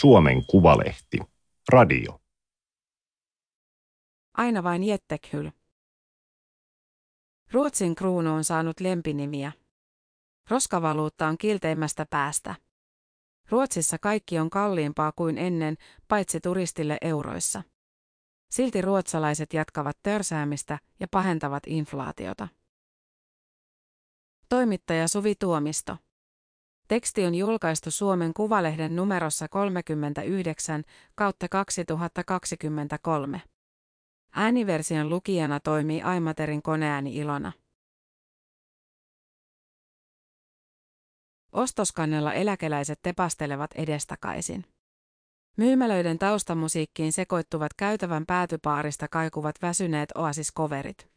Suomen Kuvalehti. Radio. Aina vain Jettekhyl. Ruotsin kruunu on saanut lempinimiä. Roskavaluutta on kilteimmästä päästä. Ruotsissa kaikki on kalliimpaa kuin ennen, paitsi turistille euroissa. Silti ruotsalaiset jatkavat törsäämistä ja pahentavat inflaatiota. Toimittaja Suvi Tuomisto. Teksti on julkaistu Suomen Kuvalehden numerossa 39 kautta 2023. Ääniversion lukijana toimii Aimaterin koneääni Ilona. Ostoskannella eläkeläiset tepastelevat edestakaisin. Myymälöiden taustamusiikkiin sekoittuvat käytävän päätypaarista kaikuvat väsyneet oasiskoverit.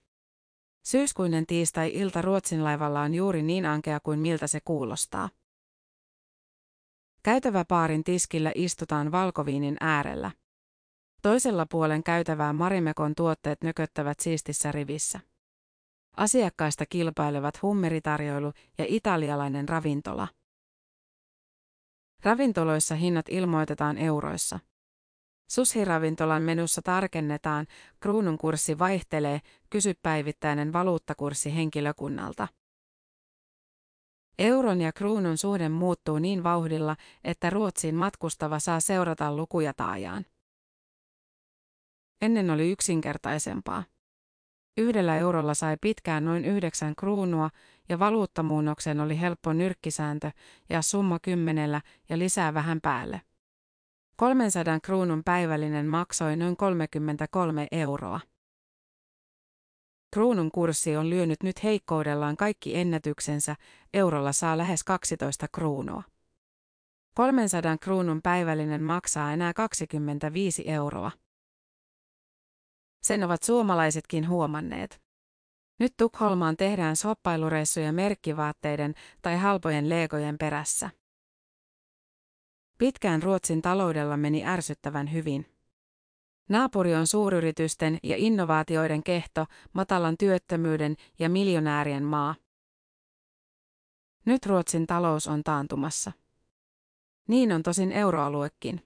Syyskuinen tiistai-ilta Ruotsin laivalla on juuri niin ankea kuin miltä se kuulostaa. Käytäväpaarin tiskillä istutaan valkoviinin äärellä. Toisella puolen käytävää Marimekon tuotteet nököttävät siistissä rivissä. Asiakkaista kilpailevat hummeritarjoilu ja italialainen ravintola. Ravintoloissa hinnat ilmoitetaan euroissa. Sushi-ravintolan menussa tarkennetaan, kruunun kurssi vaihtelee, kysy päivittäinen valuuttakurssi henkilökunnalta. Euron ja kruunun suhde muuttuu niin vauhdilla, että Ruotsiin matkustava saa seurata lukuja taajaan. Ennen oli yksinkertaisempaa. Yhdellä eurolla sai pitkään noin yhdeksän kruunua ja valuuttamuunnoksen oli helppo nyrkkisääntö ja summa kymmenellä ja lisää vähän päälle. 300 kruunun päivällinen maksoi noin 33 euroa. Kruunun kurssi on lyönyt nyt heikkoudellaan kaikki ennätyksensä, eurolla saa lähes 12 kruunua. 300 kruunun päivällinen maksaa enää 25 euroa. Sen ovat suomalaisetkin huomanneet. Nyt Tukholmaan tehdään soppailureissuja merkkivaatteiden tai halpojen leegojen perässä. Pitkään Ruotsin taloudella meni ärsyttävän hyvin. Naapuri on suuryritysten ja innovaatioiden kehto, matalan työttömyyden ja miljonäärien maa. Nyt Ruotsin talous on taantumassa. Niin on tosin euroaluekin.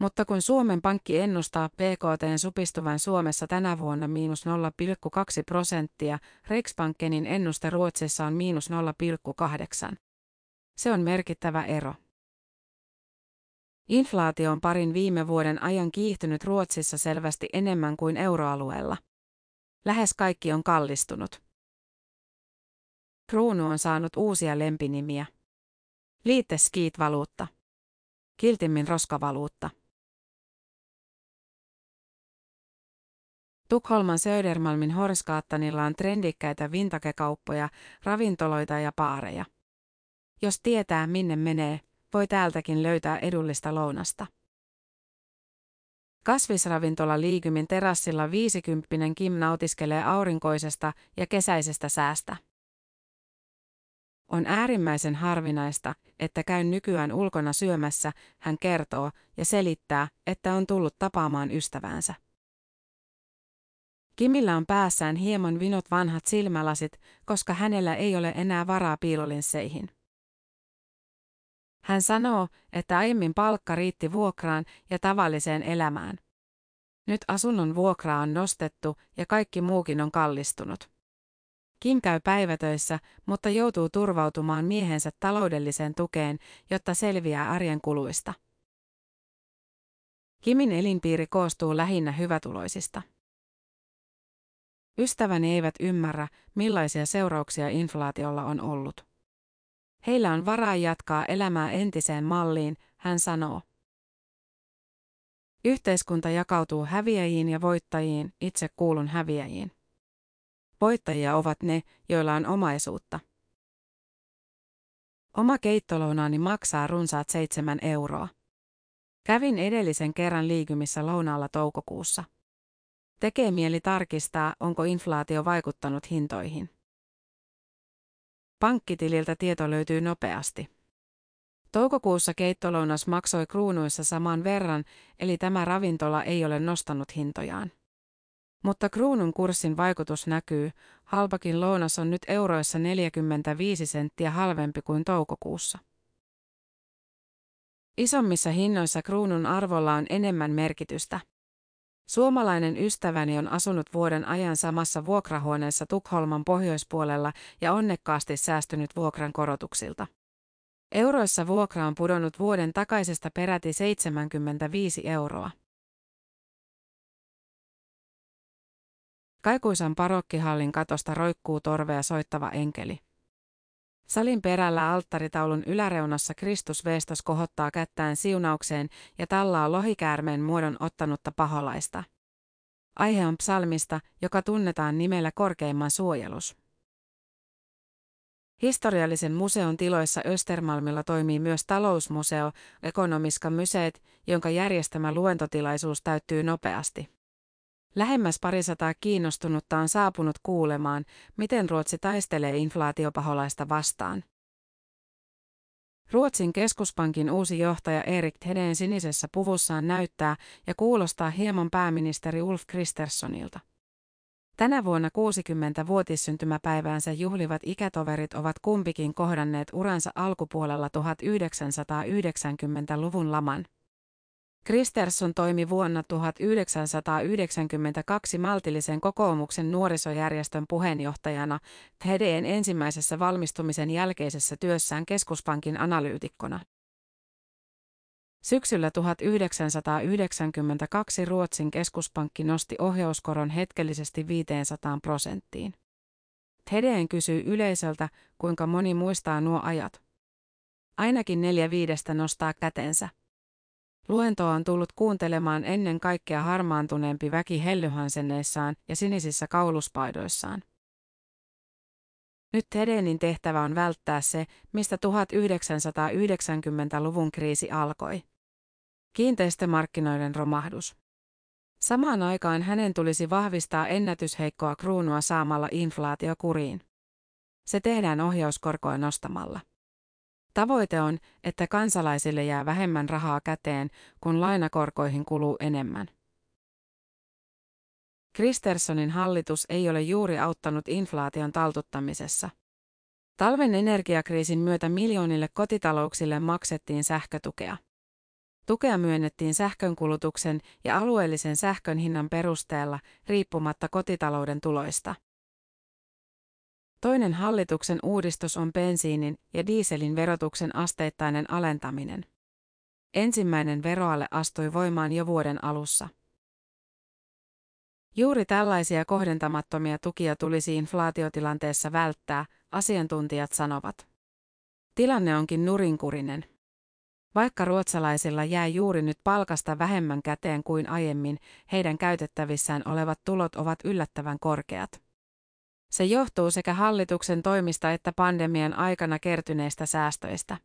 Mutta kun Suomen Pankki ennustaa PKT supistuvan Suomessa tänä vuonna miinus 0,2 prosenttia, Riksbankenin ennuste Ruotsissa on miinus 0,8. Se on merkittävä ero. Inflaatio on parin viime vuoden ajan kiihtynyt Ruotsissa selvästi enemmän kuin euroalueella. Lähes kaikki on kallistunut. Kruunu on saanut uusia lempinimiä. Liitte skiit-valuutta. Kiltimmin roskavaluutta. Tukholman Södermalmin Horskaattanilla on trendikkäitä vintakekauppoja, ravintoloita ja paareja. Jos tietää minne menee, voi täältäkin löytää edullista lounasta. Kasvisravintola Liikymin terassilla 50 Kim nautiskelee aurinkoisesta ja kesäisestä säästä. On äärimmäisen harvinaista, että käyn nykyään ulkona syömässä, hän kertoo ja selittää, että on tullut tapaamaan ystäväänsä. Kimillä on päässään hieman vinot vanhat silmälasit, koska hänellä ei ole enää varaa piilolinsseihin. Hän sanoo, että aiemmin palkka riitti vuokraan ja tavalliseen elämään. Nyt asunnon vuokraa on nostettu ja kaikki muukin on kallistunut. Kim käy päivätöissä, mutta joutuu turvautumaan miehensä taloudelliseen tukeen, jotta selviää arjen kuluista. Kimin elinpiiri koostuu lähinnä hyvätuloisista. Ystäväni eivät ymmärrä, millaisia seurauksia inflaatiolla on ollut. Heillä on varaa jatkaa elämää entiseen malliin, hän sanoo. Yhteiskunta jakautuu häviäjiin ja voittajiin, itse kuulun häviäjiin. Voittajia ovat ne, joilla on omaisuutta. Oma keittolounaani maksaa runsaat seitsemän euroa. Kävin edellisen kerran liikymissä lounaalla toukokuussa. Tekee mieli tarkistaa, onko inflaatio vaikuttanut hintoihin. Pankkitililtä tieto löytyy nopeasti. Toukokuussa keittolounas maksoi kruunuissa saman verran, eli tämä ravintola ei ole nostanut hintojaan. Mutta kruunun kurssin vaikutus näkyy, halpakin lounas on nyt euroissa 45 senttiä halvempi kuin toukokuussa. Isommissa hinnoissa kruunun arvolla on enemmän merkitystä. Suomalainen ystäväni on asunut vuoden ajan samassa vuokrahuoneessa Tukholman pohjoispuolella ja onnekkaasti säästynyt vuokran korotuksilta. Euroissa vuokra on pudonnut vuoden takaisesta peräti 75 euroa. Kaikuisan parokkihallin katosta roikkuu torvea soittava enkeli. Salin perällä alttaritaulun yläreunassa Kristus Veestos kohottaa kättään siunaukseen ja tallaa lohikäärmeen muodon ottanutta paholaista. Aihe on psalmista, joka tunnetaan nimellä korkeimman suojelus. Historiallisen museon tiloissa Östermalmilla toimii myös talousmuseo, Ekonomiska Myseet, jonka järjestämä luentotilaisuus täyttyy nopeasti. Lähemmäs parisataa kiinnostunutta on saapunut kuulemaan, miten Ruotsi taistelee inflaatiopaholaista vastaan. Ruotsin keskuspankin uusi johtaja Erik Hedeen sinisessä puvussaan näyttää ja kuulostaa hieman pääministeri Ulf Kristerssonilta. Tänä vuonna 60-vuotissyntymäpäiväänsä juhlivat ikätoverit ovat kumpikin kohdanneet uransa alkupuolella 1990-luvun laman. Kristersson toimi vuonna 1992 maltillisen kokoomuksen nuorisojärjestön puheenjohtajana Hedeen ensimmäisessä valmistumisen jälkeisessä työssään keskuspankin analyytikkona. Syksyllä 1992 Ruotsin keskuspankki nosti ohjauskoron hetkellisesti 500 prosenttiin. Hedeen kysyy yleisöltä, kuinka moni muistaa nuo ajat. Ainakin neljä viidestä nostaa kätensä. Luentoa on tullut kuuntelemaan ennen kaikkea harmaantuneempi väki hellyhansenneissaan ja sinisissä kauluspaidoissaan. Nyt Hedenin tehtävä on välttää se, mistä 1990-luvun kriisi alkoi. Kiinteistömarkkinoiden romahdus. Samaan aikaan hänen tulisi vahvistaa ennätysheikkoa kruunua saamalla inflaatio kuriin. Se tehdään ohjauskorkoa nostamalla. Tavoite on, että kansalaisille jää vähemmän rahaa käteen, kun lainakorkoihin kuluu enemmän. Kristerssonin hallitus ei ole juuri auttanut inflaation taltuttamisessa. Talven energiakriisin myötä miljoonille kotitalouksille maksettiin sähkötukea. Tukea myönnettiin sähkönkulutuksen ja alueellisen sähkön hinnan perusteella riippumatta kotitalouden tuloista. Toinen hallituksen uudistus on bensiinin ja dieselin verotuksen asteittainen alentaminen. Ensimmäinen veroale astui voimaan jo vuoden alussa. Juuri tällaisia kohdentamattomia tukia tulisi inflaatiotilanteessa välttää, asiantuntijat sanovat. Tilanne onkin nurinkurinen. Vaikka ruotsalaisilla jää juuri nyt palkasta vähemmän käteen kuin aiemmin, heidän käytettävissään olevat tulot ovat yllättävän korkeat. Se johtuu sekä hallituksen toimista että pandemian aikana kertyneistä säästöistä.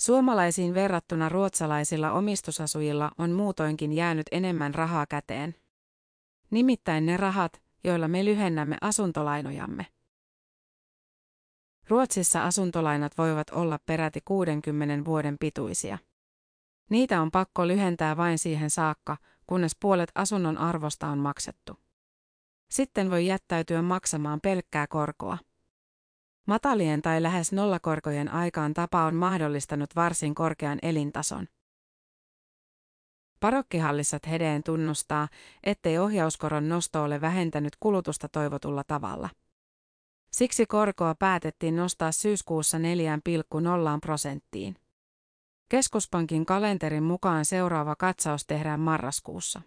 Suomalaisiin verrattuna ruotsalaisilla omistusasujilla on muutoinkin jäänyt enemmän rahaa käteen. Nimittäin ne rahat, joilla me lyhennämme asuntolainojamme. Ruotsissa asuntolainat voivat olla peräti 60 vuoden pituisia. Niitä on pakko lyhentää vain siihen saakka, kunnes puolet asunnon arvosta on maksettu. Sitten voi jättäytyä maksamaan pelkkää korkoa. Matalien tai lähes nollakorkojen aikaan tapa on mahdollistanut varsin korkean elintason. Parokkihallissat Hedeen tunnustaa, ettei ohjauskoron nosto ole vähentänyt kulutusta toivotulla tavalla. Siksi korkoa päätettiin nostaa syyskuussa 4,0 prosenttiin. Keskuspankin kalenterin mukaan seuraava katsaus tehdään marraskuussa.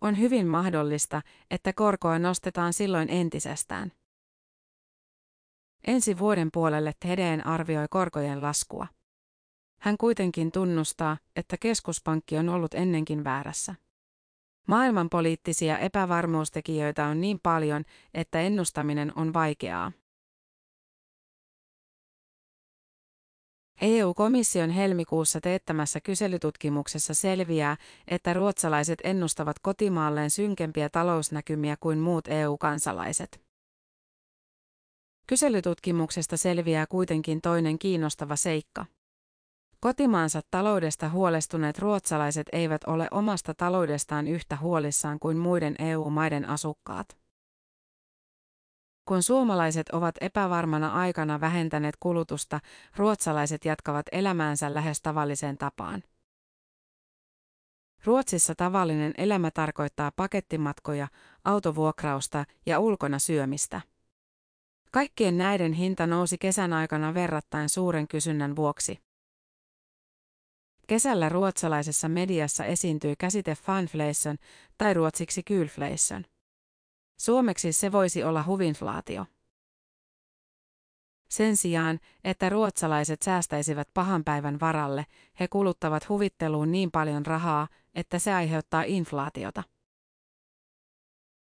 On hyvin mahdollista, että korkoa nostetaan silloin entisestään. Ensi vuoden puolelle Hedeen arvioi korkojen laskua. Hän kuitenkin tunnustaa, että keskuspankki on ollut ennenkin väärässä. Maailmanpoliittisia epävarmuustekijöitä on niin paljon, että ennustaminen on vaikeaa. EU-komission helmikuussa teettämässä kyselytutkimuksessa selviää, että ruotsalaiset ennustavat kotimaalleen synkempiä talousnäkymiä kuin muut EU-kansalaiset. Kyselytutkimuksesta selviää kuitenkin toinen kiinnostava seikka. Kotimaansa taloudesta huolestuneet ruotsalaiset eivät ole omasta taloudestaan yhtä huolissaan kuin muiden EU-maiden asukkaat. Kun suomalaiset ovat epävarmana aikana vähentäneet kulutusta, ruotsalaiset jatkavat elämäänsä lähes tavalliseen tapaan. Ruotsissa tavallinen elämä tarkoittaa pakettimatkoja, autovuokrausta ja ulkona syömistä. Kaikkien näiden hinta nousi kesän aikana verrattain suuren kysynnän vuoksi. Kesällä ruotsalaisessa mediassa esiintyi käsite fanflation tai ruotsiksi kylflation. Suomeksi se voisi olla huvinflaatio. Sen sijaan, että ruotsalaiset säästäisivät pahan päivän varalle, he kuluttavat huvitteluun niin paljon rahaa, että se aiheuttaa inflaatiota.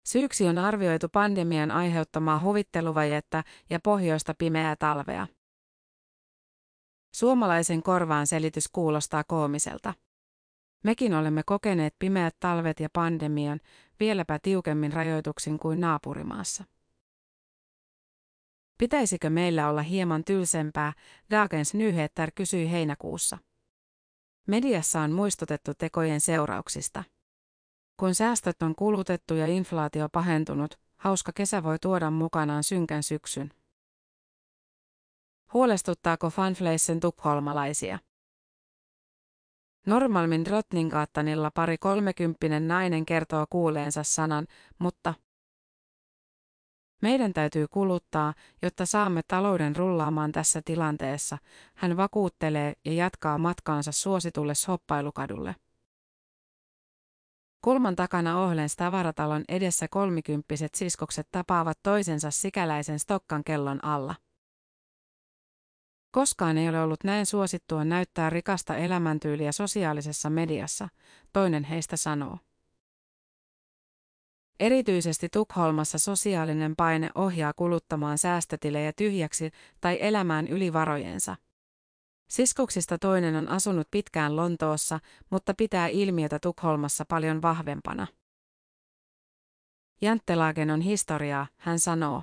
Syyksi on arvioitu pandemian aiheuttamaa huvitteluvajetta ja pohjoista pimeää talvea. Suomalaisen korvaan selitys kuulostaa koomiselta. Mekin olemme kokeneet pimeät talvet ja pandemian vieläpä tiukemmin rajoituksin kuin naapurimaassa. Pitäisikö meillä olla hieman tylsempää, Dagens Nyheter kysyi heinäkuussa. Mediassa on muistutettu tekojen seurauksista. Kun säästöt on kulutettu ja inflaatio pahentunut, hauska kesä voi tuoda mukanaan synkän syksyn. Huolestuttaako fanfleisen tukholmalaisia? Normalmin Drottninggatanilla pari kolmekymppinen nainen kertoo kuuleensa sanan, mutta meidän täytyy kuluttaa, jotta saamme talouden rullaamaan tässä tilanteessa, hän vakuuttelee ja jatkaa matkaansa suositulle shoppailukadulle. Kulman takana Ohlens tavaratalon edessä kolmikymppiset siskokset tapaavat toisensa sikäläisen Stokkan kellon alla. Koskaan ei ole ollut näin suosittua näyttää rikasta elämäntyyliä sosiaalisessa mediassa, toinen heistä sanoo. Erityisesti Tukholmassa sosiaalinen paine ohjaa kuluttamaan säästötilejä tyhjäksi tai elämään yli varojensa. Siskoksista toinen on asunut pitkään Lontoossa, mutta pitää ilmiötä Tukholmassa paljon vahvempana. Janttelagen on historiaa, hän sanoo.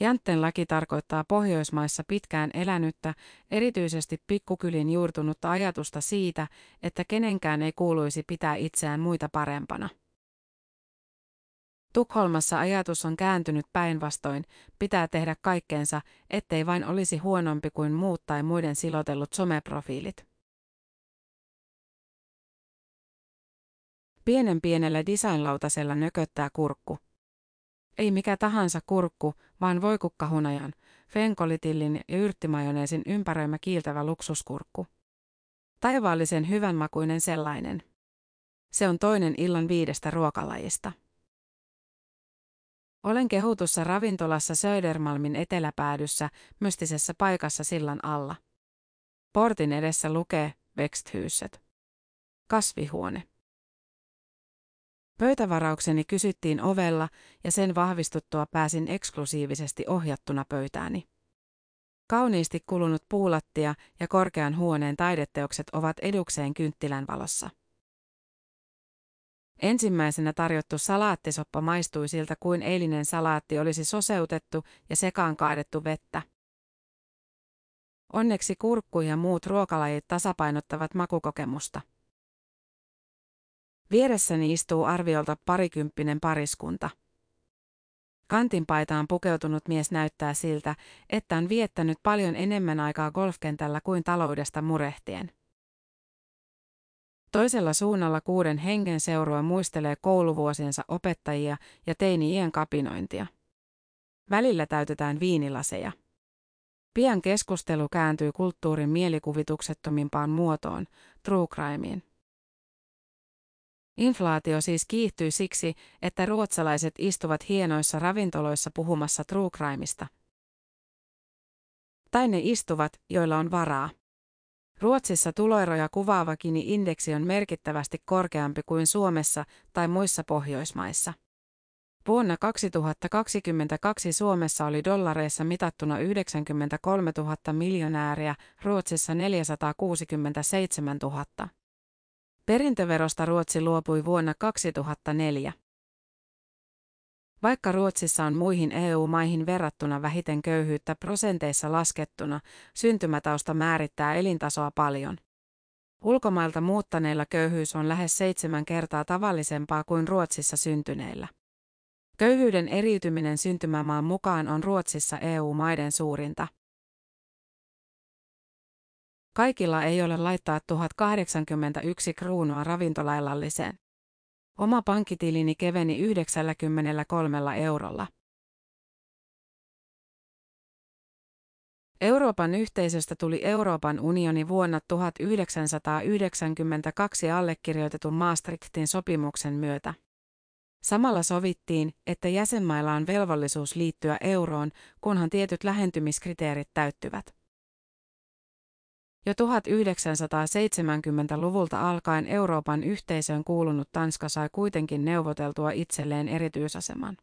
Jantten laki tarkoittaa Pohjoismaissa pitkään elänyttä, erityisesti pikkukylin juurtunutta ajatusta siitä, että kenenkään ei kuuluisi pitää itseään muita parempana. Tukholmassa ajatus on kääntynyt päinvastoin, pitää tehdä kaikkeensa, ettei vain olisi huonompi kuin muut tai muiden silotellut someprofiilit. Pienen pienellä designlautasella nököttää kurkku. Ei mikä tahansa kurkku, vaan voikukkahunajan, fenkolitillin ja yrttimajoneesin ympäröimä kiiltävä luksuskurkku. Taivaallisen hyvänmakuinen sellainen. Se on toinen illan viidestä ruokalajista. Olen kehutussa ravintolassa Södermalmin eteläpäädyssä, mystisessä paikassa sillan alla. Portin edessä lukee Wexthuset. Kasvihuone. Pöytävaraukseni kysyttiin ovella ja sen vahvistuttua pääsin eksklusiivisesti ohjattuna pöytääni. Kauniisti kulunut puulattia ja korkean huoneen taideteokset ovat edukseen kynttilän valossa. Ensimmäisenä tarjottu salaattisoppa maistui siltä kuin eilinen salaatti olisi soseutettu ja sekaan kaadettu vettä. Onneksi kurkku ja muut ruokalajit tasapainottavat makukokemusta. Vieressäni istuu arviolta parikymppinen pariskunta. Kantinpaitaan pukeutunut mies näyttää siltä, että on viettänyt paljon enemmän aikaa golfkentällä kuin taloudesta murehtien. Toisella suunnalla kuuden hengen seurue muistelee kouluvuosiensa opettajia ja teini-iän kapinointia. Välillä täytetään viinilaseja. Pian keskustelu kääntyy kulttuurin mielikuvituksettomimpaan muotoon, true crimeen. Inflaatio siis kiihtyy siksi, että ruotsalaiset istuvat hienoissa ravintoloissa puhumassa true crimeista. Tai ne istuvat, joilla on varaa. Ruotsissa tuloeroja kuvaava indeksi on merkittävästi korkeampi kuin Suomessa tai muissa Pohjoismaissa. Vuonna 2022 Suomessa oli dollareissa mitattuna 93 000 miljonääriä, Ruotsissa 467 000. Perintöverosta Ruotsi luopui vuonna 2004. Vaikka Ruotsissa on muihin EU-maihin verrattuna vähiten köyhyyttä prosenteissa laskettuna, syntymätausta määrittää elintasoa paljon. Ulkomailta muuttaneilla köyhyys on lähes seitsemän kertaa tavallisempaa kuin Ruotsissa syntyneillä. Köyhyyden eriytyminen syntymämaan mukaan on Ruotsissa EU-maiden suurinta. Kaikilla ei ole laittaa 1081 kruunua ravintolaillalliseen. Oma pankkitilini keveni 93 eurolla. Euroopan yhteisöstä tuli Euroopan unioni vuonna 1992 allekirjoitetun Maastrichtin sopimuksen myötä. Samalla sovittiin, että jäsenmailla on velvollisuus liittyä euroon, kunhan tietyt lähentymiskriteerit täyttyvät. Jo 1970-luvulta alkaen Euroopan yhteisöön kuulunut Tanska sai kuitenkin neuvoteltua itselleen erityisaseman.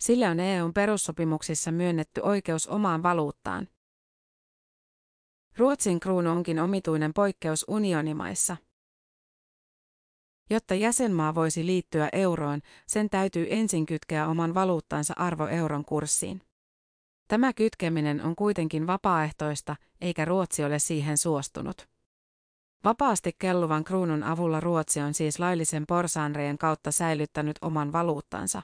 Sille on EUn perussopimuksissa myönnetty oikeus omaan valuuttaan. Ruotsin kruunu onkin omituinen poikkeus unionimaissa. Jotta jäsenmaa voisi liittyä euroon, sen täytyy ensin kytkeä oman valuuttansa arvo euron kurssiin. Tämä kytkeminen on kuitenkin vapaaehtoista, eikä Ruotsi ole siihen suostunut. Vapaasti kelluvan kruunun avulla Ruotsi on siis laillisen porsaanreen kautta säilyttänyt oman valuuttansa.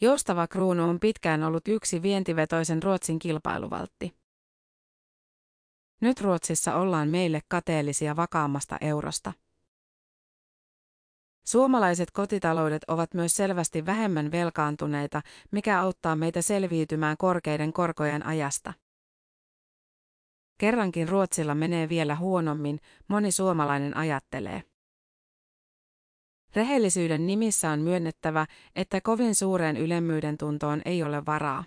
Joustava kruunu on pitkään ollut yksi vientivetoisen Ruotsin kilpailuvaltti. Nyt Ruotsissa ollaan meille kateellisia vakaammasta eurosta. Suomalaiset kotitaloudet ovat myös selvästi vähemmän velkaantuneita, mikä auttaa meitä selviytymään korkeiden korkojen ajasta. Kerrankin Ruotsilla menee vielä huonommin, moni suomalainen ajattelee. Rehellisyyden nimissä on myönnettävä, että kovin suureen ylemmyyden tuntoon ei ole varaa.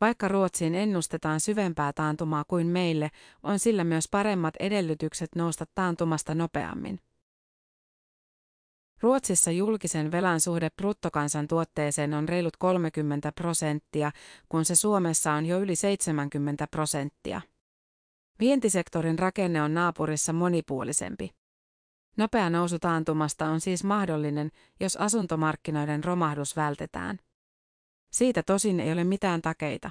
Vaikka Ruotsiin ennustetaan syvempää taantumaa kuin meille, on sillä myös paremmat edellytykset nousta taantumasta nopeammin. Ruotsissa julkisen velan suhde bruttokansantuotteeseen on reilut 30 prosenttia, kun se Suomessa on jo yli 70 prosenttia. Vientisektorin rakenne on naapurissa monipuolisempi. Nopea nousu taantumasta on siis mahdollinen, jos asuntomarkkinoiden romahdus vältetään. Siitä tosin ei ole mitään takeita.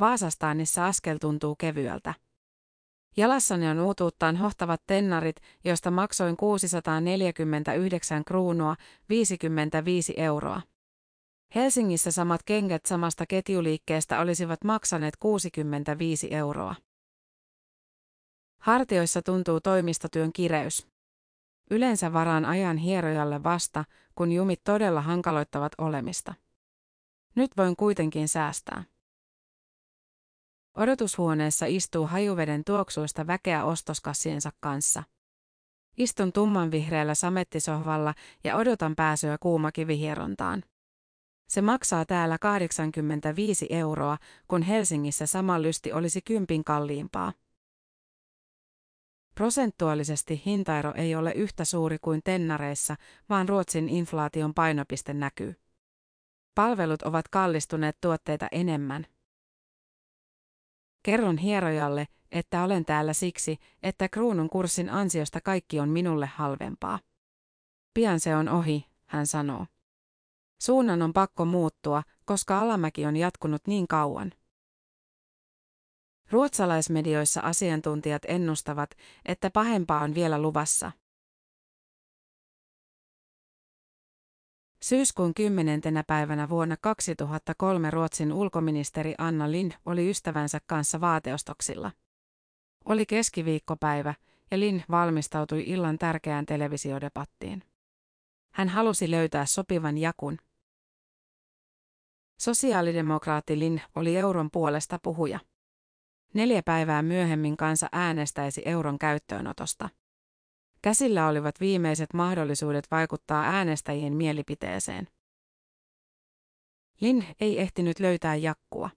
Vaasastaanissa askel tuntuu kevyeltä. Jalassani on uutuuttaan hohtavat tennarit, joista maksoin 649 kruunua 55 euroa. Helsingissä samat kengät samasta ketjuliikkeestä olisivat maksaneet 65 euroa. Hartioissa tuntuu toimistotyön kireys. Yleensä varaan ajan hierojalle vasta, kun jumit todella hankaloittavat olemista. Nyt voin kuitenkin säästää. Odotushuoneessa istuu hajuveden tuoksuista väkeä ostoskassiensa kanssa. Istun tummanvihreällä samettisohvalla ja odotan pääsyä kuumakivihierontaan. Se maksaa täällä 85 euroa, kun Helsingissä sama lysti olisi kympin kalliimpaa. Prosentuaalisesti hintaero ei ole yhtä suuri kuin tennareissa, vaan Ruotsin inflaation painopiste näkyy. Palvelut ovat kallistuneet tuotteita enemmän. Kerron hierojalle, että olen täällä siksi, että kruunun kurssin ansiosta kaikki on minulle halvempaa. Pian se on ohi, hän sanoo. Suunnan on pakko muuttua, koska alamäki on jatkunut niin kauan. Ruotsalaismedioissa asiantuntijat ennustavat, että pahempaa on vielä luvassa. Syyskuun 10. päivänä vuonna 2003 Ruotsin ulkoministeri Anna Lind oli ystävänsä kanssa vaateostoksilla. Oli keskiviikkopäivä ja Lind valmistautui illan tärkeään televisiodebattiin. Hän halusi löytää sopivan jakun. Sosiaalidemokraatti Lind oli euron puolesta puhuja. Neljä päivää myöhemmin kansa äänestäisi euron käyttöönotosta. Käsillä olivat viimeiset mahdollisuudet vaikuttaa äänestäjien mielipiteeseen. Lin ei ehtinyt löytää jakkua.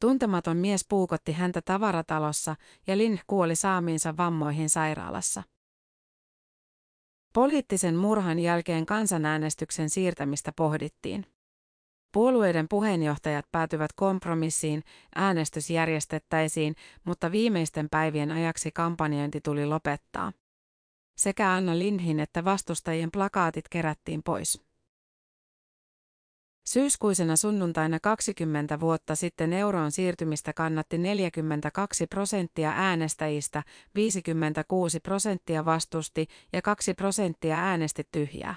Tuntematon mies puukotti häntä tavaratalossa ja Lin kuoli saamiinsa vammoihin sairaalassa. Poliittisen murhan jälkeen kansanäänestyksen siirtämistä pohdittiin. Puolueiden puheenjohtajat päätyvät kompromissiin, äänestys järjestettäisiin, mutta viimeisten päivien ajaksi kampanjointi tuli lopettaa. Sekä Anna Lindhin että vastustajien plakaatit kerättiin pois. Syyskuisena sunnuntaina 20 vuotta sitten euroon siirtymistä kannatti 42 prosenttia äänestäjistä, 56 prosenttia vastusti ja 2 prosenttia äänesti tyhjää.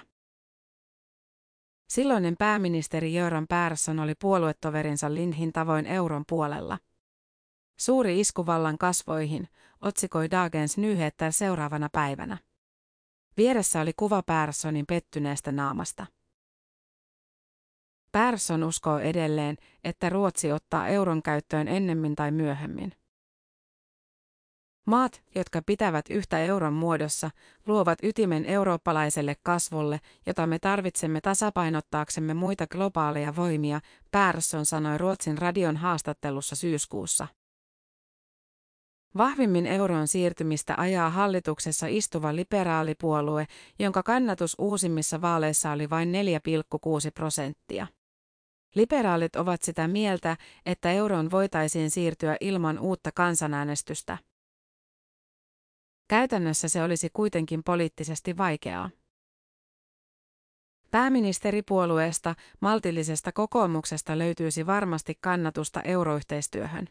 Silloinen pääministeri Jöran Persson oli puoluetoverinsa Lindhin tavoin euron puolella. Suuri iskuvallan kasvoihin, otsikoi Dagens Nyheter seuraavana päivänä. Vieressä oli kuva Perssonin pettyneestä naamasta. Persson uskoo edelleen, että Ruotsi ottaa euron käyttöön ennemmin tai myöhemmin. Maat, jotka pitävät yhtä euron muodossa, luovat ytimen eurooppalaiselle kasvulle, jota me tarvitsemme tasapainottaaksemme muita globaaleja voimia, Persson sanoi Ruotsin radion haastattelussa syyskuussa. Vahvimmin euron siirtymistä ajaa hallituksessa istuva liberaalipuolue, jonka kannatus uusimmissa vaaleissa oli vain 4,6 prosenttia. Liberaalit ovat sitä mieltä, että euroon voitaisiin siirtyä ilman uutta kansanäänestystä. Käytännössä se olisi kuitenkin poliittisesti vaikeaa. Pääministeripuolueesta, maltillisesta kokoomuksesta löytyisi varmasti kannatusta euroyhteistyöhön.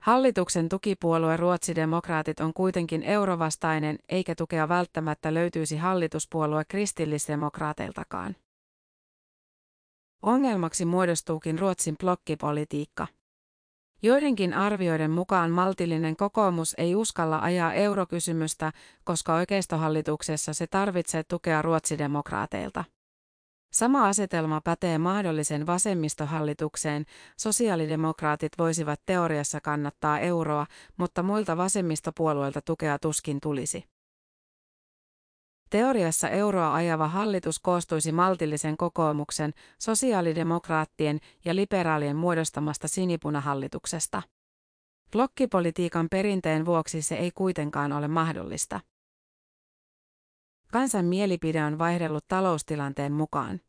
Hallituksen tukipuolue Ruotsidemokraatit on kuitenkin eurovastainen, eikä tukea välttämättä löytyisi hallituspuolue kristillisdemokraateiltakaan. Ongelmaksi muodostuukin Ruotsin blokkipolitiikka. Joidenkin arvioiden mukaan maltillinen kokoomus ei uskalla ajaa eurokysymystä, koska oikeistohallituksessa se tarvitsee tukea ruotsidemokraateilta. Sama asetelma pätee mahdollisen vasemmistohallitukseen. Sosiaalidemokraatit voisivat teoriassa kannattaa euroa, mutta muilta vasemmistopuolueilta tukea tuskin tulisi. Teoriassa euroa ajava hallitus koostuisi maltillisen kokoomuksen, sosiaalidemokraattien ja liberaalien muodostamasta sinipunahallituksesta. Blokkipolitiikan perinteen vuoksi se ei kuitenkaan ole mahdollista. Kansan mielipide on vaihdellut taloustilanteen mukaan.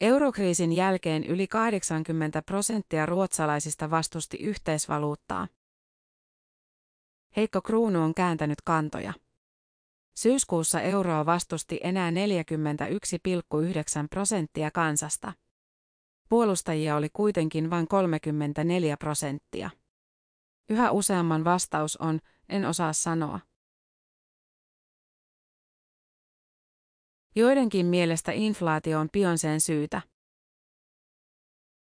Eurokriisin jälkeen yli 80 prosenttia ruotsalaisista vastusti yhteisvaluuttaa. Heikko kruunu on kääntänyt kantoja. Syyskuussa euroa vastusti enää 41,9 prosenttia kansasta. Puolustajia oli kuitenkin vain 34 prosenttia. Yhä useamman vastaus on, en osaa sanoa. Joidenkin mielestä inflaatio on Pionsen syytä.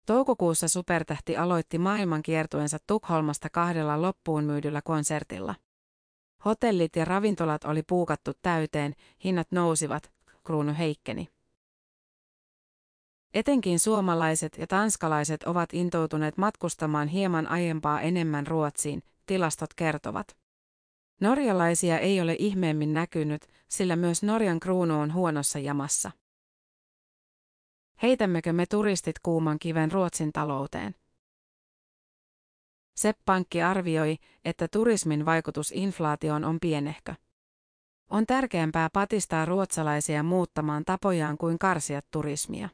Toukokuussa supertähti aloitti maailmankiertuensa Tukholmasta kahdella loppuun myydyllä konsertilla. Hotellit ja ravintolat oli puukattu täyteen, hinnat nousivat, kruunu heikkeni. Etenkin suomalaiset ja tanskalaiset ovat intoutuneet matkustamaan hieman aiempaa enemmän Ruotsiin, tilastot kertovat. Norjalaisia ei ole ihmeemmin näkynyt, sillä myös Norjan kruunu on huonossa jamassa. Heitämmekö me turistit kuuman kiven Ruotsin talouteen? Sepp Pankki arvioi, että turismin vaikutus inflaatioon on pienehkö. On tärkeämpää patistaa ruotsalaisia muuttamaan tapojaan kuin karsia turismia.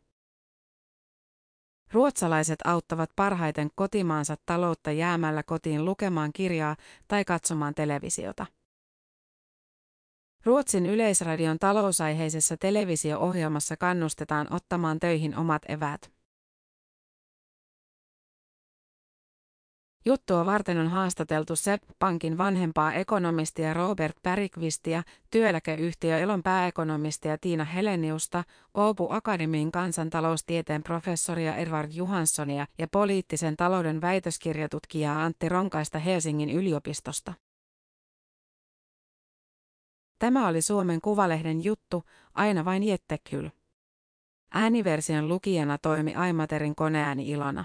Ruotsalaiset auttavat parhaiten kotimaansa taloutta jäämällä kotiin lukemaan kirjaa tai katsomaan televisiota. Ruotsin yleisradion talousaiheisessa televisio-ohjelmassa kannustetaan ottamaan töihin omat eväät. Juttua varten on haastateltu SEP Pankin vanhempaa ekonomistia Robert Bergqvistia, työeläkeyhtiö Elon pääekonomistia Tiina Heleniusta, Oopu Akademin kansantaloustieteen professoria Edward Johanssonia ja poliittisen talouden väitöskirjatutkijaa Antti Ronkaista Helsingin yliopistosta. Tämä oli Suomen Kuvalehden juttu, aina vain Jettekyl. Ääniversion lukijana toimi Aimaterin koneääni Ilona.